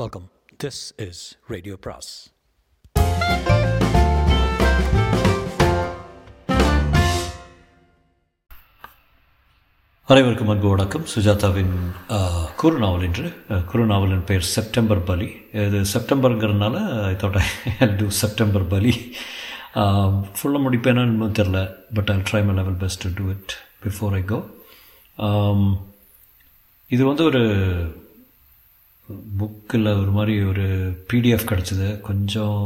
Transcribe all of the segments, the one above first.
Welcome this is radio பிராஸ் அனைவருக்கும் அன்பு வணக்கம். சுஜாதாவின் குறுநாவல் என்று குறுநாவலின் பெயர் செப்டம்பர் பலி. இது செப்டம்பருங்கிறதுனால I thought I do September பலி. ஃபுல்லாக முடிப்பேனான்னு தெரில but I try my level best to do it before I go இது வந்து ஒரு புக்கில் ஒரு மாதிரி ஒரு பிடிஎஃப் கிடச்சிது. கொஞ்சம்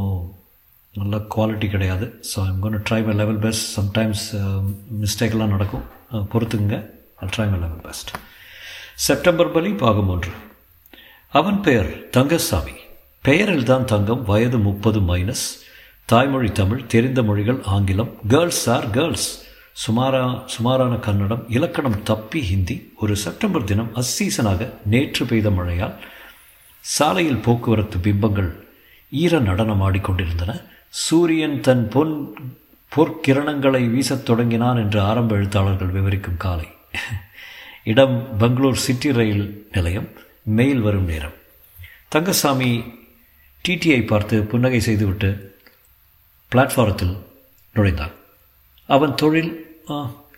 நல்ல குவாலிட்டி கிடையாது. So I'm gonna try my level best sometimes மிஸ்டேக்லாம் நடக்கும். பொறுத்துங்க I try my level best September பலி பாகம் ஒன்று. அவன் பெயர் தங்கசாமி. பெயரில் தான் தங்கம் வயது முப்பது மைனஸ் தாய்மொழி தமிழ் தெரிந்த மொழிகள் ஆங்கிலம். கேர்ள்ஸ் ஆர் கேர்ள்ஸ் சுமாரா சுமாரான கன்னடம். இலக்கணம் தப்பி ஹிந்தி. ஒரு செப்டம்பர் தினம் அசீசனாக நேற்று பெய்த மழையால் சாலையில் போக்குவரத்து பிம்பங்கள் ஈர நடனம் ஆடிக்கொண்டிருந்தன. சூரியன் தன் பொன் பொற்கிரணங்களை வீசத் தொடங்கினான் என்று ஆரம்ப எழுத்தாளர்கள் விவரிக்கும் காலை. இடம் பெங்களூர் சிட்டி ரயில் நிலையம். மெயில் வரும் நேரம். தங்கசாமி டிடிஐ பார்த்து புன்னகை செய்துவிட்டு பிளாட்ஃபாரத்தில் நுழைந்தான். அவன் தொழில்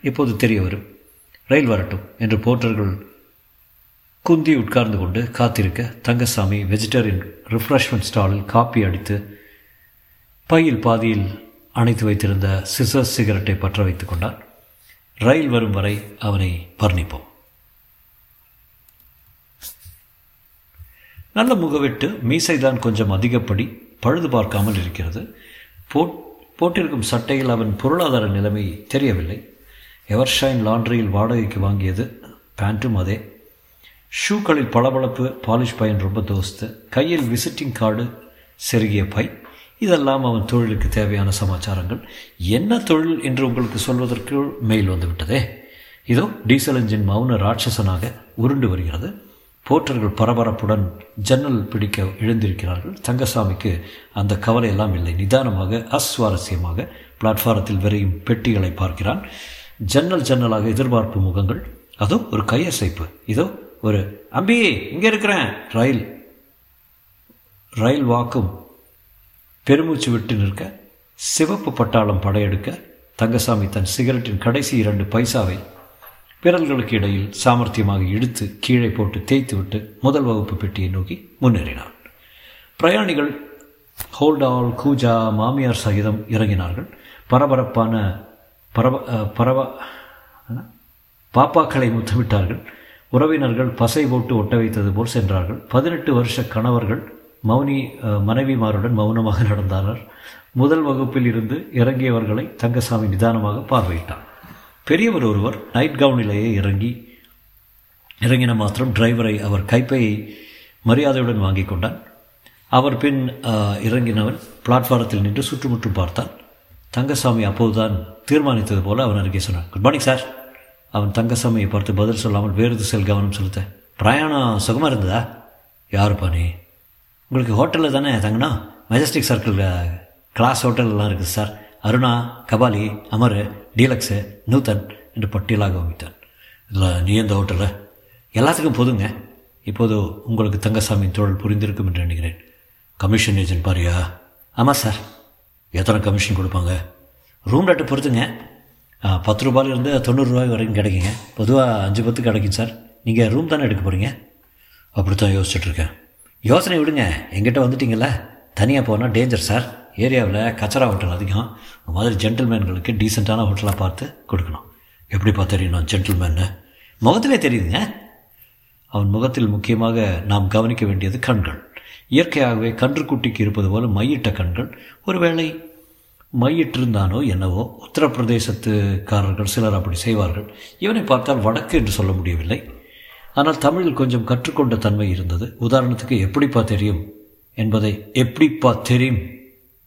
இப்போது தெரிய வரும். ரயில் வரட்டும் என்று போர்ட்டர்கள் குந்தி உட்கார்ந்து கொண்டு காத்திருக்க தங்கசாமி வெஜிடேரியன் ரிஃப்ரெஷ்மெண்ட் ஸ்டாலில் காப்பி அடித்து பையில் பாதியில் அணைத்து வைத்திருந்த சிசர் சிகரெட்டை பற்ற வைத்துக் கொண்டார். ரயில் வரும் வரை அவனை வர்ணிப்போம் நல்ல முகவெட்டு மீசைதான் கொஞ்சம் அதிகப்படி பழுது பார்க்காமல் இருக்கிறது. போட் போட்டிருக்கும் சட்டையில் அவன் பொருளாதார நிலைமை தெரியவில்லை. எவர்ஷைன் லாண்ட்ரியில் வாடகைக்கு வாங்கியது பேண்ட்டும் அதே. ஷூக்களில் பளபளப்பு பாலிஷ் பையன் ரொம்ப தோஸ்து. கையில் விசிட்டிங் கார்டு செருகிய பை. இதெல்லாம் அவன் தொழிலுக்கு தேவையான சமாச்சாரங்கள். என்ன தொழில் என்று உங்களுக்கு சொல்வதற்கு மெயில் வந்துவிட்டதே. இதோ டீசல் என்ஜின் மௌன ராட்சசனாக உருண்டு வருகிறது. போர்ட்டர்கள் பரபரப்புடன் ஜன்னல் பிடிக்க எழுந்திருக்கிறார்கள். தங்கசாமிக்கு அந்த கவலை எல்லாம் இல்லை. நிதானமாக அஸ்வாரஸ்யமாக பிளாட்ஃபாரத்தில் விரையும் பெட்டிகளை பார்க்கிறான். ஜன்னல் ஜன்னலாக எதிர்பார்ப்பு முகங்கள். அதோ ஒரு கையசைப்பு. இதோ ஒரு அம்பி இங்கே இருக்கிறேன். ரயில். ரயில் வாக்கும். பெருமூச்சு விட்டு நிற்க சிவப்பு பட்டாளம் படையெடுக்க தங்கசாமி தன் சிகரெட்டின் கடைசி இரண்டு பைசாவை விரல்களுக்கு இடையில் சாமர்த்தியமாக இழுத்து கீழே போட்டு தேய்த்துவிட்டு முதல் வகுப்பு பெட்டியை நோக்கி முன்னேறினான். பிரயாணிகள் ஹோல்டால் கூஜா மாமியார் சகிதம் இறங்கினார்கள். பரபரப்பான பரப பரவ பாப்பாக்களை முத்தமிட்டார்கள். உறவினர்கள் பசை போட்டு ஒட்ட வைத்தது போல் சென்றார்கள். பதினெட்டு வருஷ கணவர்கள் மௌனி மனைவிமாருடன் மௌனமாக நடந்தார்கள். முதல் வகுப்பில் இருந்து இறங்கியவர்களை தங்கசாமி நிதானமாக பார்வையிட்டான். பெரியவர் ஒருவர் நைட் கவுனிலேயே இறங்கி இறங்கின மாத்திரம் டிரைவரை அவர் கைப்பையை மரியாதையுடன் வாங்கி கொண்டான். அவர் பின் இறங்கினவன் பிளாட்ஃபாரத்தில் நின்று சுற்றுமுற்றும் பார்த்தான். தங்கசாமி அப்போதுதான் தீர்மானித்தது போல அவன் அருகே சொன்னான். குட் மார்னிங் சார் அவன் தங்கசாமியை பார்த்து பதில் சொல்லாமல் வேறு திசையில் கவனம் செலுத்த. பிரயாணம் சுகமாக இருந்ததா? யாருப்பா நீ உங்களுக்கு ஹோட்டலில் தானே தங்கினா? மெஜஸ்டிக் சர்க்கிளில் கிளாஸ் ஹோட்டல்லாம் இருக்குது சார். அருணா கபாலி அமர் டீலக்ஸு நூத்தன் என்று பட்டியலாக வைத்தான் இதில் நீ எந்த ஹோட்டலில் எல்லாத்துக்கும் போதுங்க. இப்போது உங்களுக்கு தங்கசாமியின் தொழில் புரிந்திருக்கும் என்று நினைக்கிறேன். கமிஷன் ஏஜென்ட் பாரியா? ஆமாம் சார். எத்தனை கமிஷன் கொடுப்பாங்க? ரூம் ரேட்டை பொறுத்துங்க. பத்து ரூபாயிலிருந்து தொண்ணூறு ரூபாய் வரைக்கும் கிடைக்குங்க. பொதுவாக அஞ்சு பத்து கிடைக்கும் சார். நீங்கள் ரூம் தானே எடுக்க போகிறீங்க அப்படித்தான் யோசிச்சுட்ருக்கேன். யோசனை விடுங்க. எங்கிட்ட வந்துட்டீங்கல்ல? தனியாக போனால் டேஞ்சர் சார். ஏரியாவில் கச்சரா ஹோட்டல் அதிகம். இந்த மாதிரி ஜென்டில்மேன்களுக்கு டீசெண்டான ஹோட்டலாக பார்த்து கொடுக்கணும். எப்படி தெரியணும் ஜென்டில்மேன்னு முகத்திலே தெரியுதுங்க. அவன் முகத்தில் முக்கியமாக நாம் கவனிக்க வேண்டியது கண்கள். இயற்கையாகவே கன்றுக்குட்டிக்கு இருப்பது போல மையிட்ட கண்கள். ஒருவேளை மையிட்டிருந்தானோ என்னவோ உத்தரப்பிரதேசத்துக்காரர்கள் சிலர் அப்படி செய்வார்கள். இவனை பார்த்தால் வடக்கு என்று சொல்ல முடியவில்லை. ஆனால் தமிழில் கொஞ்சம் கற்றுக்கொண்ட தன்மை இருந்தது. உதாரணத்துக்கு எப்படிப்பா தெரியும் என்பதை எப்படிப்பா தெரியும்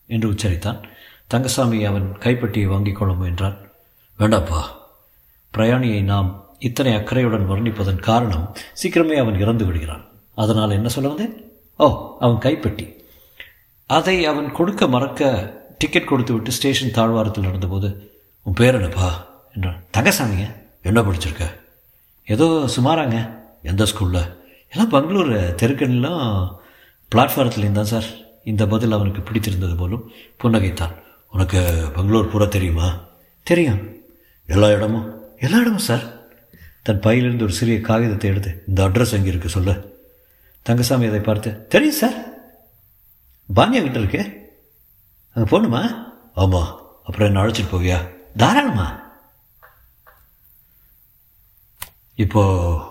என்று உச்சரித்தான். தங்கசாமி அவன் கைப்பட்டியை வாங்கிக் கொள்ள முயன்றான். வேண்டாப்பா பிரயாணியை நாம் இத்தனை அக்கறையுடன் வர்ணிப்பதன் காரணம் சீக்கிரமே அவன் இறந்து விடுகிறான். அதனால் என்ன சொல்ல வந்தேன்? ஓ அவன் கைப்பெட்டி. அதை அவன் கொடுக்க மறக்க டிக்கெட் கொடுத்து விட்டு ஸ்டேஷன் தாழ்வாரத்தில் நடந்தபோது உன் பேர் என்னப்பா? என்றான். தங்கசாமிங்க. என்ன படிச்சிருக்க? ஏதோ சுமாராங்க. எந்த ஸ்கூலில் எல்லாம் பெங்களூர். தெருக்கண்ணிலும் பிளாட்ஃபாரத்துலேயும் தான் சார். இந்த பதில் அவனுக்கு பிடித்திருந்தது போலும் புன்னகைத்தான். உனக்கு பெங்களூர் பூரா தெரியுமா? தெரியும். எல்லா இடமும்? எல்லா இடமும் சார். தன் பையிலிருந்து ஒரு சிறிய காகிதத்தை எடுத்து இந்த அட்ரஸ் எங்கே இருக்கு சொல்லு. தங்கசாமி அதை பார்த்து தெரியும் சார். பானியா கிட்ட இருக்கு? அங்கே போகணுமா ஆமாம் அப்புறம் என்ன அழைச்சிட்டு போவியா? தாராளமா. இப்போ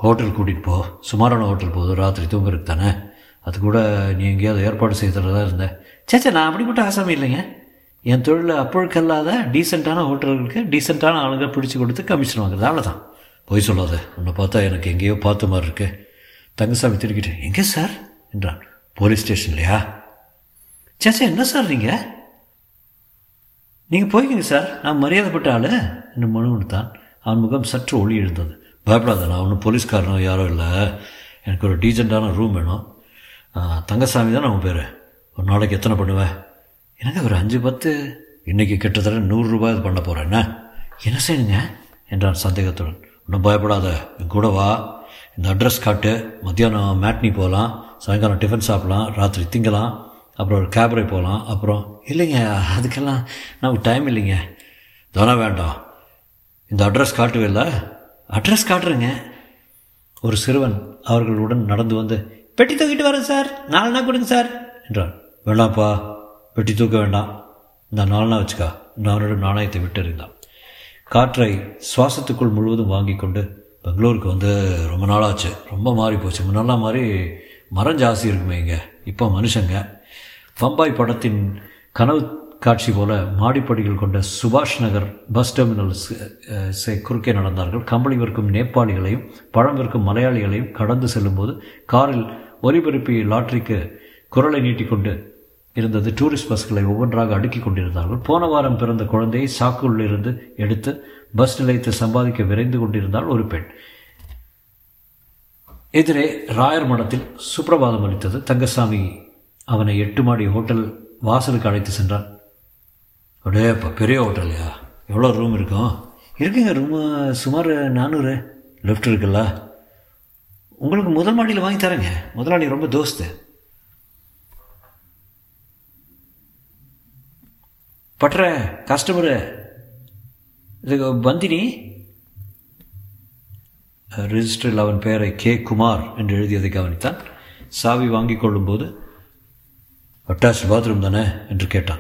ஹோட்டல் கூட்டிகிட்டு போ. சுமாரான ஹோட்டல் போதும். ராத்திரி தூங்குறதுக்கு தானே. அது கூட நீ எங்கேயாவது ஏற்பாடு செய்து இருந்தேன் சேச்சா நான் அப்படிப்பட்ட ஆசாமி இல்லைங்க. என் தொழிலில் அப்பொழுக்கல்லாத டீசெண்டான ஹோட்டல்களுக்கு டீசெண்டான ஆளுங்க பிடிச்சி கொடுத்து கமிஷன் வாங்குறது. அவ்வளோதான் போய் சொல்லாத. உன்னை பார்த்தா எனக்கு எங்கேயோ பார்த்த மாதிரி இருக்கு. தங்கசாமி திருக்கிட்டு எங்கே சார்? என்றான். போலீஸ் ஸ்டேஷன்லையா சேச்சா என்ன சார் நீங்கள் நீங்கள் போய்க்கிங்க சார். நான் மரியாதைப்பட்ட ஆள். என்று மனு கொடுத்தான் அவன் முகம் சற்று ஒளி எழுந்தது. பயப்படாத நான் ஒன்றும் போலீஸ்காரனோ யாரோ இல்லை. எனக்கு ஒரு டீசெண்டான ரூம் வேணும். தங்கசாமி தான் அவன் பேர்? ஒரு நாளைக்கு எத்தனை பண்ணுவேன் எனக்கு ஒரு அஞ்சு பத்து இன்றைக்கி கிட்டத்தட்ட நூறுரூபா இது பண்ண போகிறேன் என்ன? என்ன செய்யுங்க என்றான் சந்தேகத்துடன். ஒன்றும் பயப்படாத. என் கூட வா. இந்த அட்ரஸ் காட்டு. மத்தியானம் மேட்னி போகலாம் சாயங்காலம் டிஃபன் சாப்பிட்லாம். ராத்திரி திங்கலாம். அப்புறம் ஒரு கேபரை போகலாம் அப்புறம் இல்லைங்க அதுக்கெல்லாம் நமக்கு டைம் இல்லைங்க. தானே வேண்டாம். இந்த அட்ரஸ் காட்டுவில்ல? அட்ரஸ் காட்டுறேங்க. ஒரு சிறுவன் அவர்களுடன் நடந்து வந்து பெட்டி தூக்கிட்டு வரேன் சார். நாலனா கொடுங்க சார். என்றான். வேண்டாம்ப்பா. பெட்டி தூக்க வேண்டாம். இந்த நாலனா வச்சுக்கா. நானோட நாணயத்தை விட்டு இருந்தான் காற்றை சுவாசத்துக்குள் முழுவதும் வாங்கி கொண்டு பெங்களூருக்கு வந்து ரொம்ப நாளாச்சு. ரொம்ப மாறி போச்சு முன்னெல்லாம் மாதிரி மரம் ஜாஸ்தி இருக்குமே இங்கே இப்போ மனுஷங்க பம்பாய் படத்தின் கனவு காட்சி போல மாடிப்படிகள் கொண்ட சுபாஷ் நகர் பஸ் டெர்மினல்ஸ் குறுக்கே நடந்தார்கள். கம்பளி விற்கும் நேபாளிகளையும் பழம் விற்கும் மலையாளிகளையும் கடந்து செல்லும்போது காரில் ஒலிபரப்பி லாட்ரிக்கு குரலை நீட்டிக்கொண்டு இருந்தது. டூரிஸ்ட் பஸ்களை ஒவ்வொன்றாக அடுக்கி கொண்டிருந்தார்கள். போன வாரம் பிறந்த குழந்தையை சாக்குள்ளிருந்து எடுத்து பஸ் நிலையத்தை சம்பாதிக்க விரைந்து கொண்டிருந்தால் ஒரு பெண். எதிரே ராயர் மடத்தில் சுப்பிரபாதம் அளித்தது. தங்கசாமி அவனை எட்டு மாடி ஹோட்டல் வாசலுக்கு அழைத்து சென்றான். அப்படியே இப்போ பெரிய ஹோட்டல்லையா எவ்வளோ ரூம் இருக்கும் இருக்குங்க ரூமு சுமார் நானூறு. லெஃப்ட் இருக்குல்ல? உங்களுக்கு முதல் மாடியில் வாங்கி தரேங்க. முதலாளி ரொம்ப தோஸ்து. பட்ற கஸ்டமரு இது பந்தினி ரிஜிஸ்டரில் அவன் பெயரை கே. குமார் என்று எழுதியதை கவனித்தான். சாவி வாங்கி கொள்ளும்போது அட்டாச் பாத்ரூம் தானே? என்று கேட்டான்.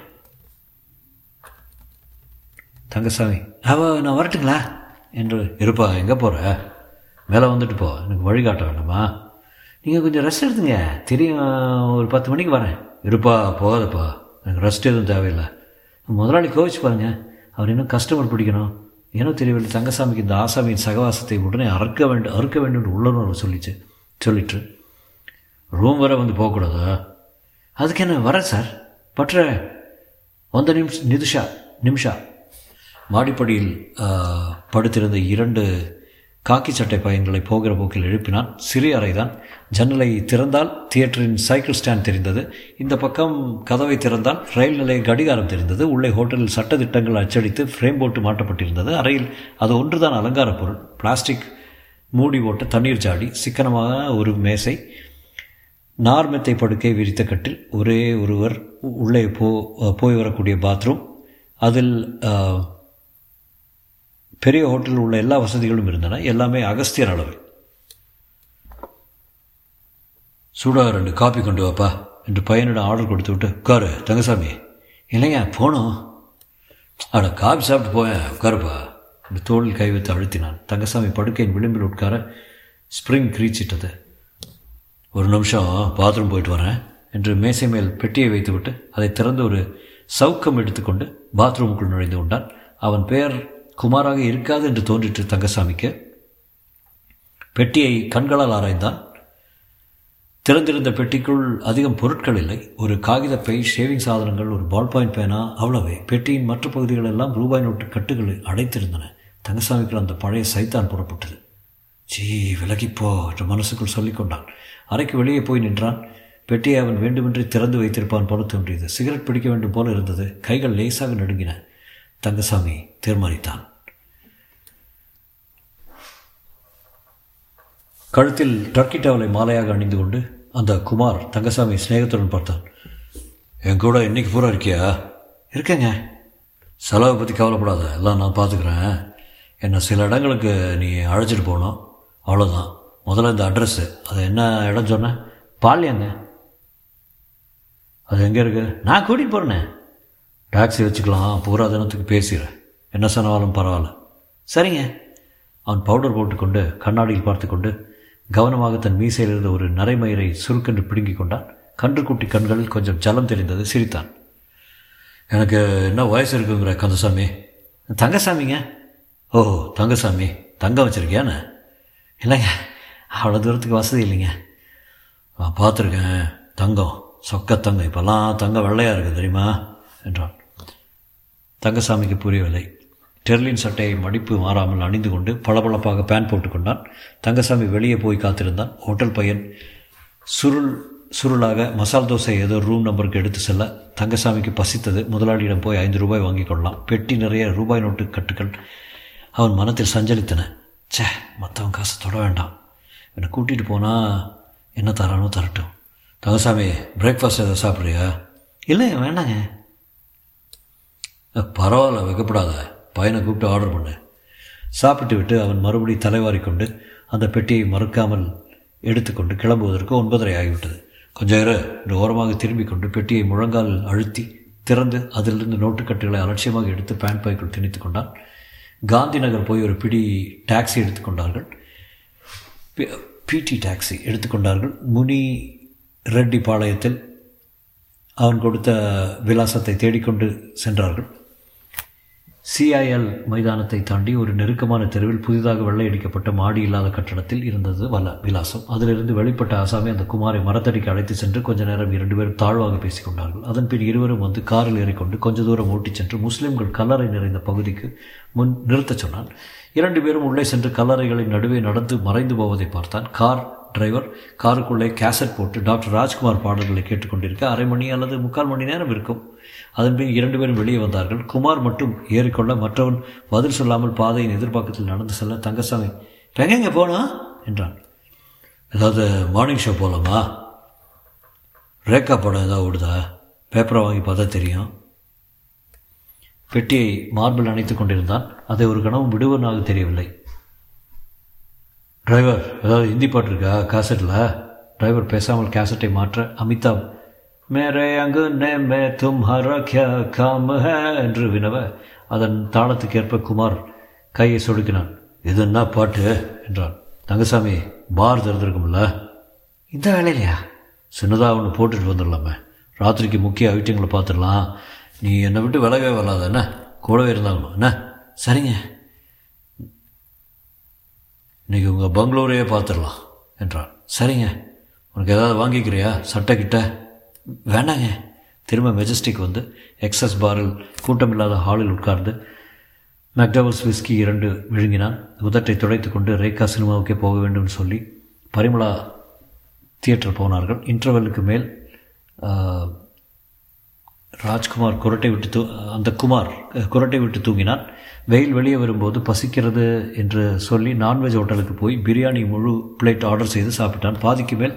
தங்கசாமி அவ நான் வரட்டுங்களா? என்று இருப்பா எங்கே போகிற மேலே வந்துட்டு போ எனக்கு வழிகாட்ட வேண்டாமா? நீங்கள் கொஞ்சம் ரெஸ்ட் எடுத்துங்க. தெரியும் ஒரு பத்து மணிக்கு வரேன். இருப்பா போகாதப்பா. எனக்கு ரெஸ்ட் எதுவும் தேவையில்லை. முதலாளி கோவிச்சு பாருங்க. அவர் இன்னும் கஸ்டமர் பிடிக்கணும். ஏனோ தெரியவில்லை தங்கசாமிக்கு இந்த ஆசாமியின் சகவாசத்தை உடனே அறுக்க வேண்டும் அறுக்க வேண்டும் என்று உள்ளுணர்வு சொல்லிச்சு சொல்லிட்டு ரூம் வர வந்து போகக்கூடாதா? அதுக்கு என்ன வரேன் சார்? பற்ற வந்த நிமிஷம் நிதுஷா நிமிஷா. மாடிப்படியில் படுத்திருந்த இரண்டு காக்கி சட்டை பையன்களை போகிற போக்கில் எழுப்பினான். சிறிய அறைதான். ஜன்னலை திறந்தால் தியேட்டரின் சைக்கிள் ஸ்டாண்ட் தெரிந்தது. இந்த பக்கம் கதவை திறந்தால் ரயில் நிலைய கடிகாரம் தெரிந்தது. உள்ளே ஹோட்டலில் சட்டத்திட்டங்கள் அச்சடித்து ஃப்ரேம் போட்டு மாட்டப்பட்டிருந்தது அறையில் அது ஒன்றுதான் அலங்கார பொருள். பிளாஸ்டிக் மூடி போட்ட தண்ணீர் ஜாடி சிக்கனமாக ஒரு மேசை நார்மெத்தை படுக்கை விரித்த கட்டில் ஒரே ஒருவர் உள்ளே போ போய் வரக்கூடிய பாத்ரூம். அதில் பெரிய ஹோட்டலில் உள்ள எல்லா வசதிகளும் இருந்தன. எல்லாமே அகஸ்தியர் அளவு சூடாக ரெண்டு காப்பி கொண்டு வாப்பா என்று பையனிடம் ஆர்டர் கொடுத்து விட்டு உட்காரு தங்கசாமி. இல்லைங்க போனோம் அட காப்பி சாப்பிட்டு போயேன் உட்காருப்பா. என்று தோளில் கை வைத்து அழுத்தினான். தங்கசாமி படுக்கையின் விளிம்பில் உட்கார ஸ்ப்ரிங் கிரீச்சிட்டது. ஒரு நிமிஷம் பாத்ரூம் போயிட்டு வரேன் என்று மேசை மேல் பெட்டியை வைத்துவிட்டு அதை திறந்து ஒரு சவுக்கம் எடுத்துக்கொண்டு பாத்ரூமுக்குள் நுழைந்து கொண்டான். அவன் பெயர் குமாராக இருக்காது என்று தோன்றிற்று தங்கசாமிக்கு. பெட்டியை கண்களால் ஆராய்ந்தான். திறந்திருந்த பெட்டிக்குள் அதிகம் பொருட்கள் இல்லை. ஒரு காகித பை ஷேவிங் சாதனங்கள் ஒரு பால் பாயிண்ட் பேனா அவ்வளவே. பெட்டியின் மற்ற பகுதிகள் எல்லாம் ரூபாய் நோட்டு கட்டுகள் அடைத்திருந்தன. தங்கசாமிக்குள் அந்த பழைய சைத்தான் புறப்பட்டது. ஜீ விலகிப்போ என்று மனசுக்குள் சொல்லிக்கொண்டான் அறைக்கு வெளியே போய் நின்றான். பெட்டியை அவன் வேண்டுமென்றே திறந்து வைத்திருப்பான் போல தோன்றியது. சிகரெட் பிடிக்க வேண்டும் போல இருந்தது. கைகள் லேசாக நடுங்கின. தங்கசாமி தீர்மானித்தான். கழுத்தில் டர்க்கி டவலை மாலையாக அணிந்து கொண்டு அந்த குமார் தங்கசாமி சிநேகத்துடன் பார்த்தான். என் கூட இன்னைக்கு பூரா இருக்கியா? இருக்கேங்க. செலவை பற்றி கவலைப்படாத. எல்லாம் நான் பார்த்துக்கிறேன். என்னை சில இடங்களுக்கு நீ அழைச்சிட்டு போகணும். அவ்வளோதான் முதல்ல இந்த அட்ரஸ்ஸு அது என்ன இடம் சொன்னேன் பால்யாங்க அது எங்கே இருக்கு? நான் கூட்டிகிட்டு போகிறேனே டாக்ஸி வச்சுக்கலாம் பூரா தினத்துக்கு பேசிடுறேன் என்ன சொன்னாலும் பரவாயில்ல. சரிங்க. அவன் பவுடர் போட்டுக்கொண்டு கண்ணாடியில் பார்த்து கொண்டு கவனமாக தன் மீசையில் இருந்த ஒரு நரைமயிரை சுருக்கென்று பிடுங்கிக் கொண்டான். கன்றுக்குட்டி கண்களில் கொஞ்சம் ஜலம் தெரிந்தது சிரித்தான். எனக்கு என்ன வயசு இருக்குங்கிற கந்தசாமி? தங்கசாமிங்க? ஓ தங்கசாமி. தங்கம் வச்சுருக்கியாண்ணே இல்லைங்க அவ்வளோ தூரத்துக்கு வசதி இல்லைங்க. நான் பார்த்துருக்கேன். தங்கம் சொக்க தங்கம் இப்போல்லாம் தங்கம் வெள்ளையாக இருக்குது தெரியுமா? என்றான். தங்கசாமிக்கு புரியவில்லை. டெர்லின் சட்டையை மடிப்பு மாறாமல் அணிந்து கொண்டு பளபளப்பாக பேன் போட்டுக்கொண்டான் தங்கசாமி வெளியே போய் காத்திருந்தான். ஹோட்டல் பையன் சுருள் சுருளாக மசால் தோசை ஏதோ ரூம் நம்பருக்கு எடுத்து செல்ல தங்கசாமிக்கு பசித்தது. முதலாளியிடம் போய் ஐந்து ரூபாய் வாங்கி கொள்ளலாம். பெட்டி நிறைய ரூபாய் நோட்டு கட்டுக்கள் அவன் மனத்தில் சஞ்சலித்தன. ச்சே மற்றவன் காசு தொட வேண்டாம். என்னை கூட்டிகிட்டு போனால் என்ன தரானோ தரட்டும். தங்கசாமி பிரேக்ஃபாஸ்ட் எதாவது சாப்பிட்றியா? இல்லை வேண்டாங்க. பரவாயில்ல வைக்கப்படாத. பையனை கூப்பிட்டு ஆர்டர் பண்ணு. சாப்பிட்டு விட்டு அவன் மறுபடி தலைவாரி கொண்டு அந்த பெட்டியை மறுக்காமல் எடுத்துக்கொண்டு கிளம்புவதற்கு ஒன்பதரை ஆகிவிட்டது. கொஞ்சம் இரு என்று ஓரமாக திரும்பி கொண்டு பெட்டியை முழங்கால் அழுத்தி திறந்து அதிலிருந்து நோட்டுக்கட்டுகளை அலட்சியமாக எடுத்து பேண்ட் பைக்குள் திணித்து கொண்டான். காந்தி நகர் போய் ஒரு பிடி டாக்ஸி எடுத்துக்கொண்டார்கள். பிடி டாக்ஸி எடுத்துக்கொண்டார்கள். முனி ரெட்டி பாளையத்தில் அவன் கொடுத்த விலாசத்தை தேடிக்கொண்டு சென்றார்கள். சிஐஎல் மைதானத்தை தாண்டி ஒரு நெருக்கமான தெருவில் புதிதாக வெள்ளையடிக்கப்பட்ட மாடி இல்லாத கட்டடத்தில் இருந்தது வல விலாசம். அதிலிருந்து வெளிப்பட்ட ஆசாமி அந்த குமாரை மரத்தடிக்கு அழைத்து சென்று கொஞ்ச நேரம் இரண்டு பேரும் தாழ்வாக பேசிக் கொண்டார்கள் அதன் பின் இருவரும் வந்து காரில் ஏறிக்கொண்டு கொஞ்ச தூரம் ஓட்டிச் சென்று முஸ்லிம்கள் கல்லறை நிறைந்த பகுதிக்கு முன் நிறுத்தச் சொன்னான். இரண்டு பேரும் உள்ளே சென்று கல்லறைகளின் நடுவே நடந்து மறைந்து போவதை பார்த்தான். கார் டிரைவர் காருக்குள்ளே கேசட் போட்டு டாக்டர் ராஜ்குமார் பாடல்களை கேட்டுக்கொண்டிருக்க அரை மணி அல்லது முக்கால் மணி நேரம் இருக்கும். அதன்பின் இரண்டு பேரும் வெளியே வந்தார்கள். குமார் மட்டும் ஏறிக்கொள்ள மற்றவன் பதில் சொல்லாமல் பாதையின் எதிர்பார்க்கத்தில் நடந்து செல்ல தங்கசாமி எங்கெங்க போனா என்றான். ஏதாவது மார்னிங் ஷோ போகலாமா ரேக்கா படம் ஏதாவது ஓடுதா? பேப்பரை வாங்கி பார்த்தா தெரியும். பெட்டியை மார்பிள் அணைத்துக் கொண்டிருந்தான். அதை ஒரு கணவும் விடுவனாக தெரியவில்லை. டிரைவர் ஏதாவது ஹிந்தி பாட்டு இருக்கா? காசட்டில் டிரைவர் பேசாமல் கேசட்டை மாற்ற அமிதாப் மேரே அங்கு நே மே தும் ஹரக்யா காம் ஹே என்று வினவ அதன் தாளத்துக்கு ஏற்ப குமார் கையை சொடுக்கினான். இது என்ன பாட்டு? என்றான். தங்கசாமி பார் திறந்திருக்கும்ல. இந்த வேலையிலையா சின்னதாக ஒன்று போட்டுட்டு வந்துடலாமே. ராத்திரிக்கு முக்கிய ஐட்டங்களை பார்த்துடலாம். நீ என்னை விட்டு விலகவே வரலாத என்ன? கூடவே இருந்தாங்கணும் என்ன? சரிங்க. இன்றைக்கி உங்கள் பங்களூரையே பார்த்துடலாம். என்றான். சரிங்க. உனக்கு ஏதாவது வாங்கிக்கிறியா? சட்டை கிட்ட? வேண்டாங்க திரும்ப மெஜஸ்டிக் வந்து எக்ஸஸ் பாரில் கூட்டமில்லாத ஹாலில் உட்கார்ந்து மெக்டவல்ஸ் விஸ்கி இரண்டு விழுங்கினான். உதட்டை துடைத்து கொண்டு ரேகா சினிமாவுக்கே போக வேண்டும் சொல்லி பரிமளா தியேட்டர் போனார்கள். இன்டர்வெல்லுக்கு மேல் ராஜ்குமார் குரட்டை விட்டு தூ அந்த குமார் குரட்டை விட்டு தூங்கினான். வெயில் வெளியே வரும்போது பசிக்கிறது என்று சொல்லி நான்வெஜ் ஹோட்டலுக்கு போய் பிரியாணி முழு பிளேட் ஆர்டர் செய்து சாப்பிட்டான். பாதிக்கு மேல்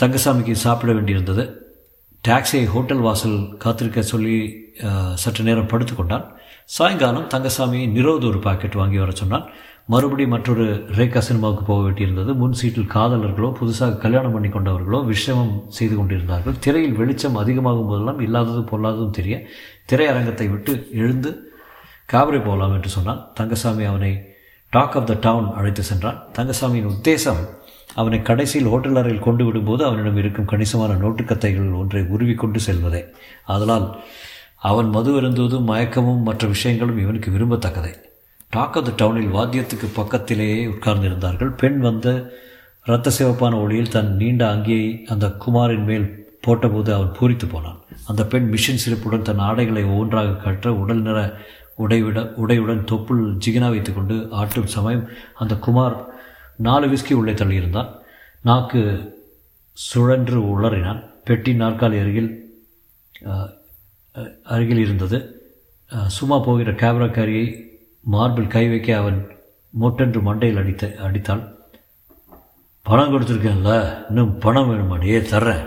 தங்கசாமிக்கு சாப்பிட வேண்டியிருந்தது. டாக்ஸியை ஹோட்டல் வாசல் காத்திருக்க சொல்லி சற்று நேரம் படுத்துக்கொண்டான் சாயங்காலம் தங்கசாமி நிரோத ஒரு பாக்கெட் வாங்கி வர சொன்னான். மறுபடி மற்றொரு ரேகா சினிமாவுக்கு போக வேண்டியிருந்தது. முன் சீட்டில் காதலர்களோ புதுசாக கல்யாணம் பண்ணி கொண்டவர்களோ விஷமம் செய்து கொண்டிருந்தார்கள். திரையில் வெளிச்சம் அதிகமாகும் போதெல்லாம் இல்லாததும் பொல்லாததும் தெரிய திரையரங்கத்தை விட்டு எழுந்து காபரி போகலாம் என்று சொன்னான். தங்கசாமி அவனை டாக் ஆஃப் த டவுன் அழைத்து சென்றான். தங்கசாமியின் உத்தேசம் அவனை கடைசியில் ஹோட்டல் அறையில் கொண்டு விடும்போது அவனிடம் இருக்கும் கணிசமான நோட்டுக்கத்தைகள் ஒன்றை உருவி கொண்டு செல்வதே. அதனால் அவன் மது இருந்துவதும் மயக்கமும் மற்ற விஷயங்களும் இவனுக்கு விரும்பத்தக்கதே. டாக் ஆஃப் த டவுனில் வாத்தியத்துக்கு பக்கத்திலேயே உட்கார்ந்திருந்தார்கள். பெண் வந்த இரத்த சிவப்பான ஒளியில் தன் நீண்ட அங்கியை அந்த குமாரின் மேல் போட்டபோது அவன் பூரித்து போனான். அந்த பெண் மிஷின் சிரிப்புடன் தன் ஆடைகளை ஒவ்வொன்றாக கற்ற உடல் நிற உடைவிட உடையுடன் தொப்புள் ஜிகினா வைத்துக்கொண்டு ஆட்டும் சமயம் அந்த குமார் நாலு விஸ்கி உள்ளே தள்ளியிருந்தான் நாக்கு சுழன்று உளறினான் பெட்டி நாற்காலி அருகில் அருகில் இருந்தது. சும்மா போகிற கேமராக்காரியை மார்பிள் கை வைக்க அவன் மொட்டென்று மண்டையில் அடித்த அடித்தாள். பணம் கொடுத்துருக்கேன்ல. இன்னும் பணம் வேணுமாடியே தர்றேன்.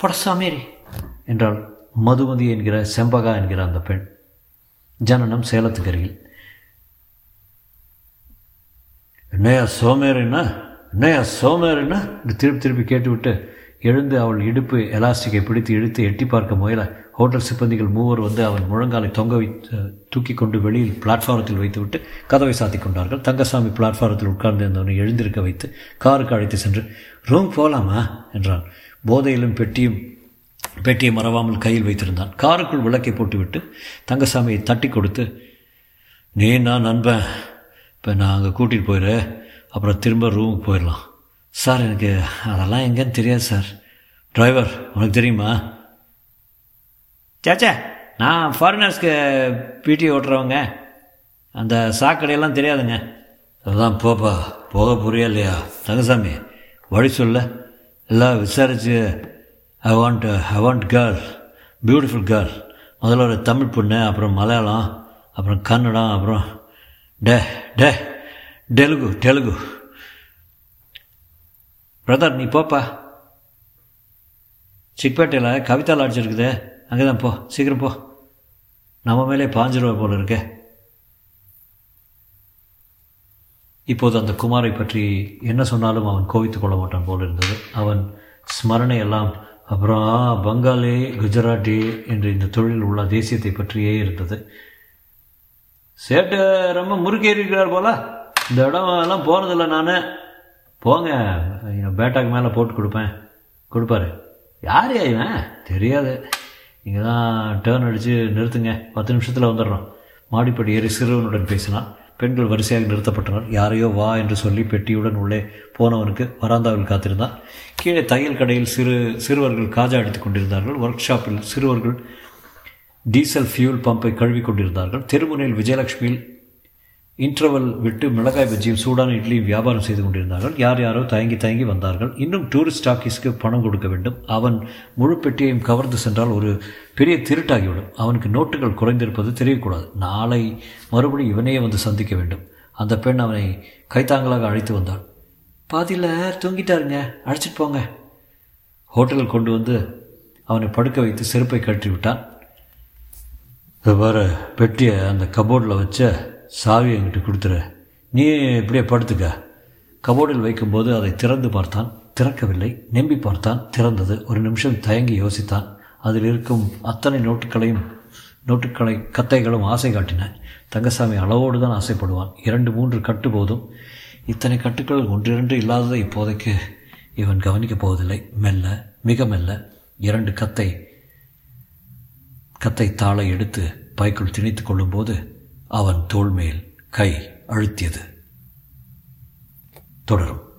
படசாமேரி என்றாள். மதுமதி என்கிற செம்பகா என்கிற அந்த பெண். ஜனனம் சேலத்துக்கு அருகில். என்னையா சோமேரின்னா என்னையா சோமேரின்னா என்று திருப்பி திருப்பி கேட்டுவிட்டு எழுந்து அவள் இடுப்பு எலாஸ்டிக்கை பிடித்து இழுத்து எட்டி பார்க்க முயல. ஹோட்டல் சிப்பந்திகள் மூவர் வந்து அவன் முழங்காலை தொங்க வைத்து தூக்கி கொண்டு வெளியில் பிளாட்ஃபாரத்தில் வைத்துவிட்டு கதவை சாத்தி கொண்டார்கள். தங்கசாமி பிளாட்ஃபாரத்தில் உட்கார்ந்திருந்தவனை எழுந்திருக்க வைத்து காருக்கு அழைத்து சென்று ரூம் போகலாமா என்றான். போதையிலும் பெட்டியும் பெட்டியை மறவாமல் கையில் வைத்திருந்தான். காருக்குள் விளக்கை போட்டுவிட்டு தங்கசாமியை தட்டி கொடுத்து நீ நான் நண்பன்? இப்போ நான் அங்கே கூட்டிகிட்டு போயிடு அப்புறம் திரும்ப ரூமுக்கு போயிடலாம் சார் எனக்கு அதெல்லாம் எங்கேன்னு தெரியாது சார் டிரைவர் உனக்கு தெரியுமா? சேச்சே நான் ஃபாரினர்ஸ்க்கு பிடி ஓட்டுறவங்க. அந்த சாக்கடையெல்லாம் தெரியாதுங்க. அதுதான் போப்பா போக புரியா இல்லையா? தங்கசாமி வழி சொல்ல. எல்லாம் விசாரித்து I want I want girl beautiful girl முதல்ல ஒரு தமிழ் பொண்ணு அப்புறம் மலையாளம் அப்புறம் கன்னடம் அப்புறம் டே டே டெலுகு டெலுகு. பிரதர் நீ போப்பா. சிக்பேட்டையில் கவிதா லாட்ஜ் இருக்குது அங்கே தான் போ சீக்கிரம் போ. நம்ம மேலே பாஞ்சிருவா போல இருக்கே. இப்போது அந்த குமாரை பற்றி என்ன சொன்னாலும் அவன் கோவித்து கொள்ள மாட்டான் போல இருந்தது. அவன் ஸ்மரணை எல்லாம் அப்புறம் பங்காளி குஜராத்தி என்று இந்த தொழில் உள்ள தேசியத்தை பற்றியே இருந்தது. சேட்டு ரொம்ப முறுக்கேறிக்கிறார் போல. இந்த இடம் எல்லாம் போகிறதில்ல நான். போங்க பேட்டாக்கு மேலே போட்டு கொடுப்பேன். கொடுப்பாரு. யார் இவன்? தெரியாது. இங்கே தான் டேர்ன் அடித்து நிறுத்துங்க. பத்து நிமிஷத்தில் வந்துடுறோம். மாடிப்படி ஏறி சிறுவனுடன் பேசினான். பெண்கள் வரிசையாக நிறுத்தப்பட்டனர். யாரையோ வா என்று சொல்லி பெட்டியுடன் உள்ளே போனவனுக்கு வராந்தாவில் காத்திருந்தான். கீழே தையல் கடையில் சிறு சிறுவர்கள் காஜா அடித்துக் கொண்டிருந்தார்கள். ஒர்க் ஷாப்பில் சிறுவர்கள் டீசல் ஃபியூல் பம்பை கழுவி கொண்டிருந்தார்கள் தெருமுனையில் விஜயலட்சுமியில் இன்டர்வல் விட்டு மிளகாய் பஜ்ஜியும் சூடான இட்லியும் வியாபாரம் செய்து கொண்டிருந்தார்கள். யார் யாரோ தயங்கி தயங்கி வந்தார்கள். இன்னும் டூரிஸ்ட் ஆஃபீஸ்க்கு பணம் கொடுக்க வேண்டும். அவன் முழு பெட்டியையும் கவர்ந்து சென்றால் ஒரு பெரிய திருட்டாகிவிடும். அவனுக்கு நோட்டுகள் குறைந்திருப்பது தெரியக்கூடாது. நாளை மறுபடி இவனையே வந்து சந்திக்க வேண்டும். அந்த பெண் அவனை கைத்தாங்களாக அழைத்து வந்தாள். பாதியில் தூங்கிட்டாருங்க. அழைச்சிட்டு போங்க. ஹோட்டலில் கொண்டு வந்து அவனை படுக்க வைத்து செருப்பை கழட்டி விட்டான் வேறு பெட்டியை அந்த கபோர்டில் வச்ச சாவி என்கிட்ட கொடுத்துரு. நீ இப்படியே படுத்துக்க. கபோர்டில் வைக்கும்போது அதை திறந்து பார்த்தான். திறக்கவில்லை. நம்பி பார்த்தான். திறந்தது. ஒரு நிமிஷம் தயங்கி யோசித்தான். அதில் இருக்கும் அத்தனை நோட்டுகளையும் நோட்டுக்களை கத்தைகளும் ஆசை காட்டின. தங்கசாமி அளவோடு தான் ஆசைப்படுவான். இரண்டு மூன்று கட்டு போதும். இத்தனை கட்டுக்கள் ஒன்றிரண்டு இல்லாததை இப்போதைக்கு இவன் கவனிக்கப் போவதில்லை. மெல்ல மிக மெல்ல இரண்டு கத்தை கத்தை தாளை எடுத்து பைக்குள் திணித்து கொள்ளும்போது அவன் தோல்மேல் கை அழுத்தியது. தொடரும்.